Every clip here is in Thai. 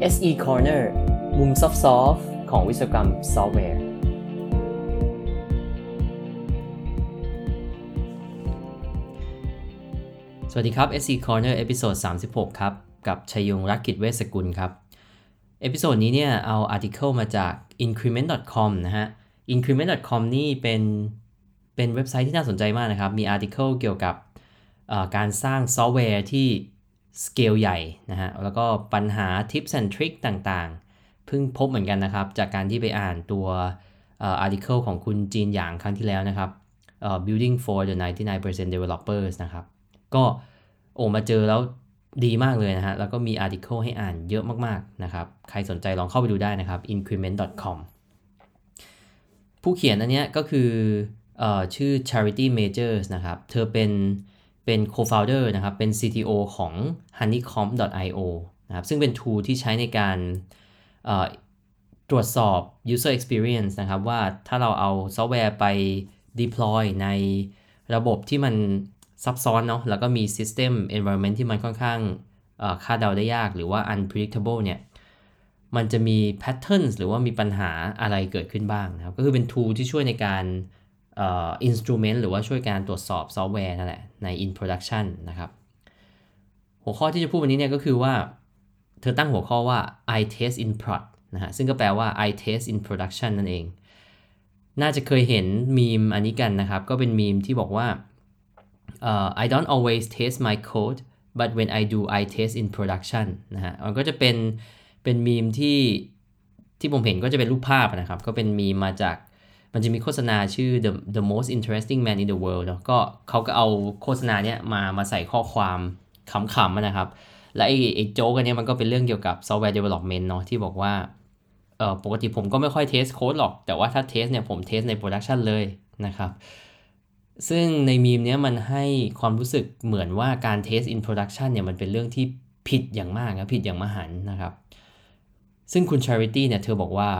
SE Corner มุม soft ของวิศวกรรมซอฟต์แวร์ สวัสดีครับ SE Corner episode 36 ครับ กับชัยยงค์ รักขิตเวชสกุลครับ episode นี้เนี่ยเอา article มาจาก increment.com นะฮะ increment.com นี่เป็นเป็นเว็บไซต์ที่น่าสนใจมากนะครับ มี article เกี่ยวกับการสร้างซอฟต์แวร์ที่ สเกลใหญ่นะฮะแล้วก็ปัญหา tips and tricks ต่างๆ เพิ่งพบเหมือนกันนะครับ จากการที่ไปอ่านตัว article ของคุณ Jean Yang ครั้งที่แล้วนะครับ building for the 99% developers นะครับ ก็โอ้มาเจอแล้วดีมากเลยนะฮะ แล้วก็มี article ให้อ่านเยอะมากๆนะครับ ใครสนใจลองเข้าไปดูได้นะครับ increment.com ผู้เขียนอันเนี้ยก็คืออชื่อ Charity Majors นะครับ เธอเป็น เป็น co-founder นะครับ เป็น CTO ของ honeycomb.io นะครับ ซึ่งเป็น tool ที่ใช้ในการตรวจสอบ user experience นะครับ ว่าถ้าเราเอาซอฟต์แวร์ไป deploy ในระบบที่มันซับซ้อนเนาะ แล้วก็มี system environment ที่มันค่อนข้างคาดเดาได้ยาก หรือว่า unpredictable เนี่ย มันจะมี patterns หรือว่ามีปัญหาอะไรเกิดขึ้นบ้างนะครับ ก็คือเป็น tool ที่ช่วยในการ instrument หรือว่าช่วยการตรวจสอบซอฟต์แวร์นั่นแหละใน in production นะครับ หัวข้อที่จะพูดวันนี้เนี่ยก็คือว่า เธอตั้งหัวข้อว่า I test in prod นะฮะซึ่งก็แปลว่า I test in production นั่นเอง น่าจะเคยเห็นมีมอันนี้กันนะครับ ก็เป็นมีมที่บอกว่า uh, I don't always test my code but when I do I test in production นะฮะมันก็จะเป็นเป็นมีมที่ที่ผมเห็นก็จะเป็นรูปภาพนะครับ ก็เป็นมีมมาจาก มันจะมีโฆษณาชื่อ the the most interesting man in the world เนาะก็เขาก็เอาโฆษณาเนี้ยมามาใส่ข้อความขำๆนะครับ และไอ้ไอ้โจ๊กันเนี้ยมันก็เป็นเรื่องเกี่ยวกับ software development เนาะที่บอกว่าเออปกติผมก็ไม่ค่อย test code หรอก แต่ว่าถ้า test เนี่ยผม test ใน production เลยนะครับซึ่งในมีมเนี้ยมันให้ความรู้สึกเหมือนว่าการเทส in production เนี่ยมันเป็นเรื่องที่ผิดอย่างมากนะผิดอย่างมหันต์นะครับ ซึ่งคุณ Charity เนี่ยเธอบอกว่า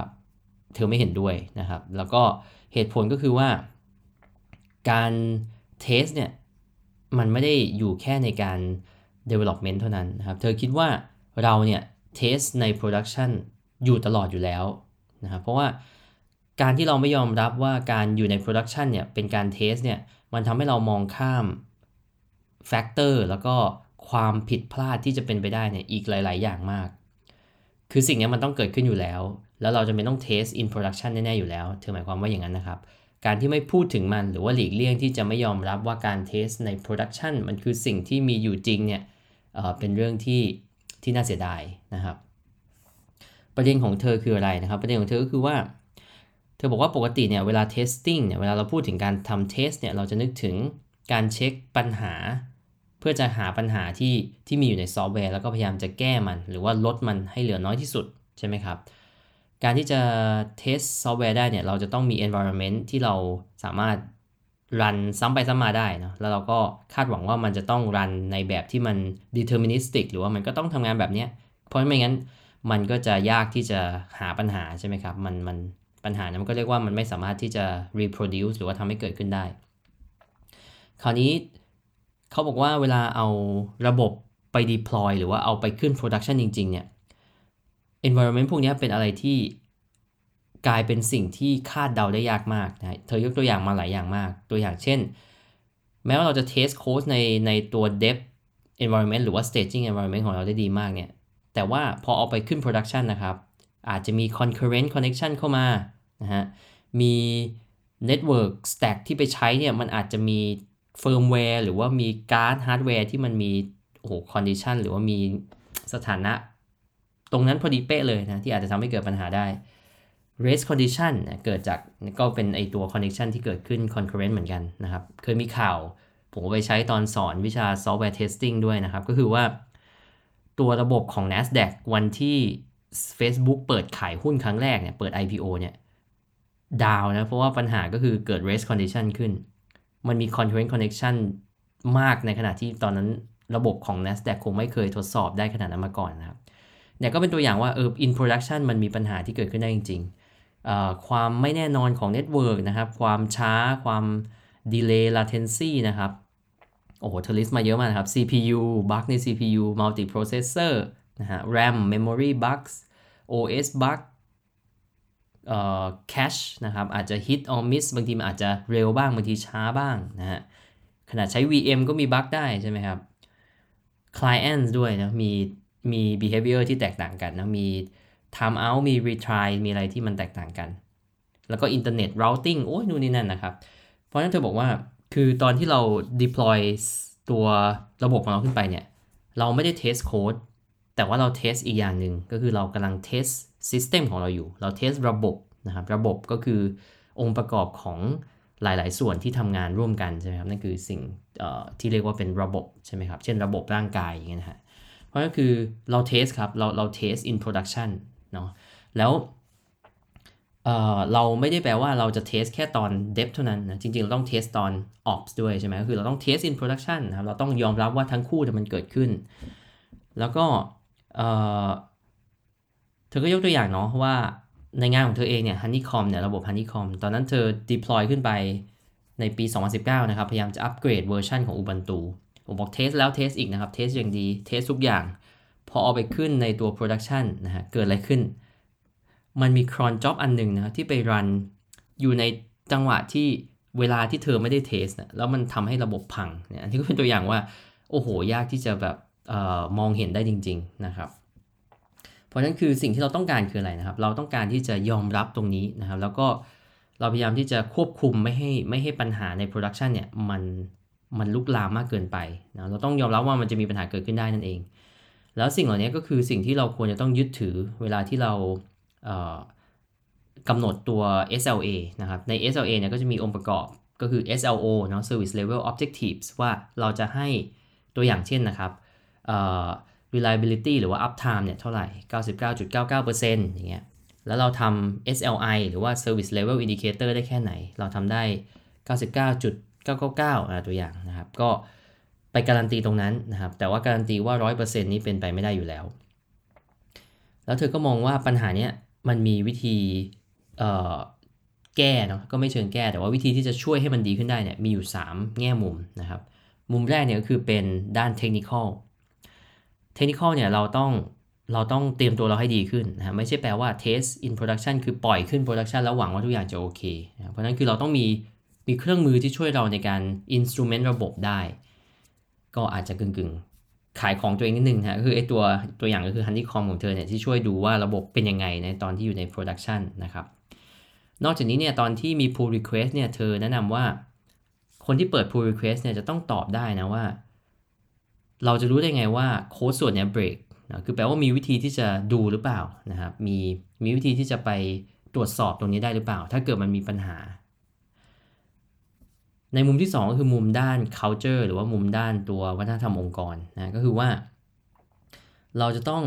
เธอไม่เห็นด้วยนะครับ แล้วก็เหตุผลก็คือว่า การ test เนี่ยมันไม่ได้อยู่แค่ในการ development เท่านั้นนะครับ เธอคิดว่าเราเนี่ย test ใน production อยู่ตลอดอยู่แล้วนะครับ เพราะว่าการที่เราไม่ยอมรับว่าการอยู่ใน production เนี่ยเป็นการ test เนี่ยมันทำให้เรามองข้าม factor แล้วก็ความผิดพลาดที่จะเป็นไปได้เนี่ยอีกหลาย ๆ อย่างมาก คือสิ่งนี้มันต้องเกิดขึ้นอยู่แล้ว แล้วเราจะไม่ต้องเทส in production แน่ๆอยู่แล้ว เธอหมายความว่าอย่างนั้นนะครับ การที่ไม่พูดถึงมันหรือว่าหลีกเลี่ยงที่จะไม่ยอมรับว่าการเทสใน production มันคือสิ่งที่มีอยู่จริงเนี่ยเเป็นเรื่องที่ที่น่าเสียดายนะครับ ประเด็นของเธอคืออะไรนะครับ ประเด็นของเธอก็คือว่า เธอบอกว่าปกติเนี่ยเวลา testing เนี่ยเวลาเราพูดถึงการทำ test เนี่ยเราจะนึกถึงการเช็คปัญหา เพื่อจะหาปัญหาที่ที่มีอยู่ในซอฟต์แวร์แล้วก็พยายามจะแก้มัน หรือว่าลดมันให้เหลือน้อยที่สุดใช่ไหมครับ การที่จะ test ซอฟต์แวร์ได้เนี่ยเราจะต้องมี environment ที่เราสามารถ run ซ้ำไปซ้ำมาได้นะแล้วเราก็คาดหวังว่ามันจะต้อง run ในแบบที่มัน deterministic หรือว่ามันก็ต้องทำงานแบบนี้เพราะไม่งั้นมันก็จะยากที่จะหาปัญหาใช่ไหมครับ มันมันปัญหานั้นก็เรียกว่ามันไม่สามารถที่จะ reproduce หรือว่าทำให้เกิดขึ้นได้ คราวนี้เขาบอกว่าเวลาเอาระบบไป deploy หรือว่าเอาไปขึ้น production จริง ๆ เนี่ย environment พวกนี้เป็นอะไรที่กลายเป็นสิ่งที่คาดเดาได้ยากมากนะเธอยกตัวอย่างมาหลายอย่างมาก ตัวอย่างเช่น แม้ว่าเราจะ test code ในในตัว dev environment หรือว่า staging environment ของเราได้ดีมากเนี่ย แต่ว่าพอเอาไปขึ้น production นะครับ อาจจะมี concurrent connection เข้ามา นะฮะ มี network stack ที่ไปใช้เนี่ย มันอาจจะมี firmware หรือว่ามีการ์ด hardware ที่มันมี โอ้โห condition หรือว่ามีสถานะ ตรงนั้นพอดีเป๊ะเลยนะที่อาจจะทำให้เกิดปัญหาได้ race condition นเกิดจากก็เป็นไอตัว connection ที่เกิดขึ้น concurrent เหมือนกันนะครับ เคยมีข่าว ผมไปใช้ตอนสอนวิชา software testing ด้วยนะครับ ก็คือว่าตัวระบบของ NASDAQ วันที่ Facebook เปิดขายหุ้นครั้งแรกเนี่ย เปิด IPO เนี่ย down นะ เพราะว่าปัญหาก็คือเกิด race condition ขึ้น มันมี concurrent connection มากในขณะที่ตอนนั้นระบบของ NASDAQ คงไม่เคยทดสอบได้ขนาดนั้นมาก่อนนะครับ เนี่ยก็เป็นตัวอย่างว่าเออ in production มันมีปัญหาที่เกิดขึ้นได้จริงๆความไม่แน่นอนของ network นะครับ ความช้า ความ delay latency นะครับ โอ้โหเทลิสมาเยอะมากครับ CPU บั๊กใน CPU multiprocessor นะฮะ RAM memory bugs OS bug เอ่อ cache นะครับ อาจจะ hit or miss บางทีมันอาจจะเร็วบ้าง บางทีช้าบ้างนะฮะ ขนาดใช้ VM ก็มีบั๊กได้ใช่ไหมครับ client ด้วยนะ มี มี behavior ที่แตกต่างกันนะมี time out มี retry มีอะไรที่มันแตกต่างกัน แล้วก็ internet routing โอ้ยนู่นนี่นั่นนะครับ เพราะฉะนั้นเธอบอกว่าคือตอนที่เรา deploy ตัวระบบของเราขึ้นไปเนี่ย เราไม่ได้ test code แต่ว่าเรา test อีกอย่างหนึ่งก็คือเรากำลัง test system ของเราอยู่ เรา test ระบบนะครับ ระบบก็คือองค์ประกอบของหลาย ๆ ส่วนที่ทำงานร่วมกันใช่ไหมครับ นั่นคือสิ่งที่เรียกว่าเป็นระบบใช่ไหมครับ เช่นระบบร่างกายอย่างเงี้ยนะฮะ ราะก็คือเรา test ครับเราเรา test in production เนาะแล้วเเราไม่ได้แปลว่าเราจะ test แค่ตอน dev เท่านั้นนะจริงๆ เราต้อง test ตอน ops ด้วยใช่ไหมก็คือเราต้อง test in production นะครับเราต้องยอมรับว่าทั้งคู่มันเกิดขึ้น แล้วก็เธอก็ยกตัวอย่างเนาะว่าในงานของเธอเองเนี่ย Honeycomb เนี่ยระบบ Honeycomb ตอนนั้นเธอ deploy ขึ้นไปในปี 2019 นะครับ พยายามจะ upgrade version ของ Ubuntu ผมบอก test แล้ว test อีกนะครับ test อย่างดี test ทุกอย่าง พอเอาไปขึ้นในตัว production นะฮะ เกิดอะไรขึ้น มันมี cron job อันหนึ่งนะที่ไป run อยู่ในจังหวะที่เวลาที่เธอไม่ได้ test นะแล้วมันทำให้ระบบพังเนี่ยอันนี้ก็เป็นตัวอย่างว่า โอ้โห ยากที่จะแบบเออมองเห็นได้จริง ๆ นะครับ เพราะนั้นคือสิ่งที่เราต้องการคืออะไรนะครับ เราต้องการที่จะยอมรับตรงนี้นะครับ แล้วก็เราพยายามที่จะควบคุมไม่ให้ไม่ให้ปัญหาใน production เนี่ยมัน มันลุกลามมากเกินไปนะเราต้องยอมรับว่ามันจะมีปัญหาเกิดขึ้นได้นั่นเอง แล้วสิ่งเหล่านี้ก็คือสิ่งที่เราควรจะต้องยึดถือเวลาที่เรากำหนดตัว SLA นะครับ ใน SLA เนี่ยก็จะมีองค์ประกอบก็คือ SLO เนาะ Service Level Objectives ว่าเราจะให้ตัวอย่างเช่นนะครับ reliability หรือว่า uptime เนี่ยเท่าไหร่ 99.99%อย่างเงี้ย แล้วเราทำ SLI หรือว่า service level indicator ได้แค่ไหน เราทำได้ 99. 999อ่าตัวอย่างนะครับ ก็ไปการันตีตรงนั้นนะครับ แต่ว่าการันตีว่า 100%นี้เป็นไปไม่ได้อยู่แล้ว แล้วเธอก็มองว่าปัญหาเนี้ยมันมีวิธีแก้เนาะก็ไม่เชิงแก้ แต่ว่าวิธีที่จะช่วยให้มันดีขึ้นได้เนี่ยมีอยู่ 3 แง่มุมนะครับ มุมแรกเนี่ยก็คือเป็นด้านเทคนิคอลเทคนิคอลเนี่ยเราต้องเราต้องเตรียมตัวเราให้ดีขึ้นนะไม่ใช่แปลว่า test in production คือปล่อยขึ้น production แล้วหวังว่าทุกอย่างจะโอเคนะเพราะนั้นคือเราต้องมี มีเครื่องมือที่ช่วยเราในการ instrument ระบบได้ ก็อาจจะกึ่งๆ ขายของตัวเองนิดนึงนะคือไอตัวตัวอย่างก็คือ Honeycomb ของเธอเนี่ยที่ช่วยดูว่าระบบเป็นยังไงในตอนที่อยู่ใน production นะครับ นอกจากนี้เนี่ยตอนที่มี pull request เนี่ยเธอแนะนำว่า คนที่เปิด pull request เนี่ยจะต้องตอบได้นะว่า เราจะรู้ได้ไงว่าโค้ดส่วนนี้เบรกนะคือแปลว่ามีวิธีที่จะดูหรือเปล่านะครับ มีมีวิธีที่จะไปตรวจสอบตรงนี้ได้หรือเปล่า ถ้าเกิดมันมีปัญหา ในมุมที่ 2 ก็คือมุมด้าน culture หรือว่ามุมด้านตัววัฒนธรรมองค์กรนะก็คือว่า เราจะต้อง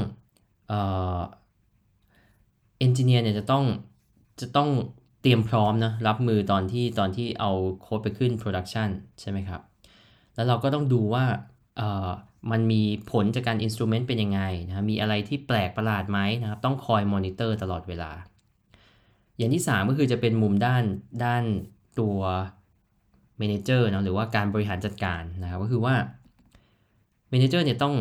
เอ่อเอนจิเนียร์เนี่ยจะต้องจะต้องเตรียมพร้อมนะรับมือตอนที่ตอนที่เอาโค้ดไปขึ้น production ใช่ไหมครับ แล้วเราก็ต้องดูว่ามันมีผลจากการ instrument เป็นยังไงนะมีอะไรที่แปลกประหลาดไหมนะครับ ต้องคอยมอนิเตอร์ตลอดเวลา อย่างที่ 3 ก็คือจะเป็นมุมด้านด้านตัว manager นะหรือว่าการบริหารจัดการนะครับก็คือว่า manager เนี่ยต้อง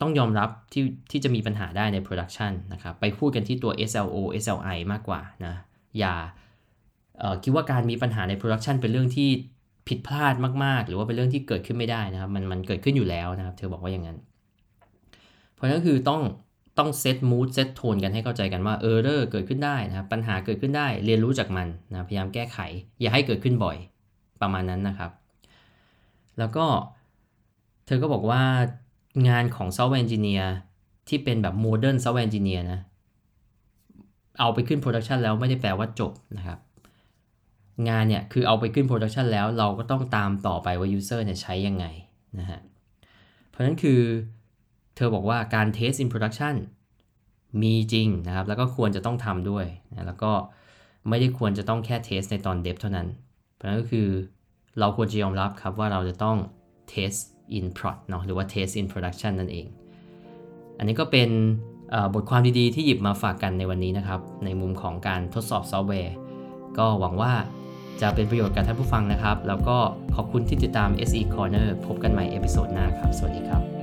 ต้องยอมรับที่ที่จะมีปัญหาได้ใน production นะครับไปพูดกันที่ตัว SLO SLI มากกว่านะอย่าคิดว่าการมีปัญหาใน production เป็นเรื่องที่ผิดพลาดมาก ๆ หรือว่าเป็นเรื่องที่เกิดขึ้นไม่ได้นะครับมันมันเกิดขึ้นอยู่แล้วนะครับ เธอบอกว่าอย่างนั้น เพราะฉะนั้นคือต้องต้อง set mood set tone กันให้เข้าใจกันว่า error เกิดขึ้นได้นะครับปัญหาเกิดขึ้นได้เรียนรู้จากมันนะพยายามแก้ไข อย่าให้เกิดขึ้นบ่อย ประมาณนั้นนะครับ แล้วก็เธอก็บอกว่างานของ software engineer ที่เป็นแบบ modern software engineer นะ เอาไปขึ้น production แล้วไม่ได้แปลว่าจบนะครับ งานเนี่ยคือเอาไปขึ้น production แล้วเราก็ต้องตามต่อไปว่า user เนี่ยใช้ยังไงนะฮะ เพราะฉะนั้นคือเธอบอกว่าการ test in production มีจริงนะครับ แล้วก็ควรจะต้องทำด้วยนะแล้วก็ไม่ได้ควรจะต้องแค่ test ในตอน dev เท่านั้น เพราะนั้นก็คือเราควรจะยอมรับครับว่าเราจะต้อง test in prod เนาะหรือว่า test in production นั่นเอง อันนี้ก็เป็นบทความดีๆ ที่หยิบมาฝากกันในวันนี้นะครับ ในมุมของการทดสอบซอฟต์แวร์ ก็หวังว่าจะเป็นประโยชน์กับท่านผู้ฟังนะครับ แล้วก็ขอบคุณที่ติดตาม SE Corner พบกันใหม่ episode หน้าครับ สวัสดีครับ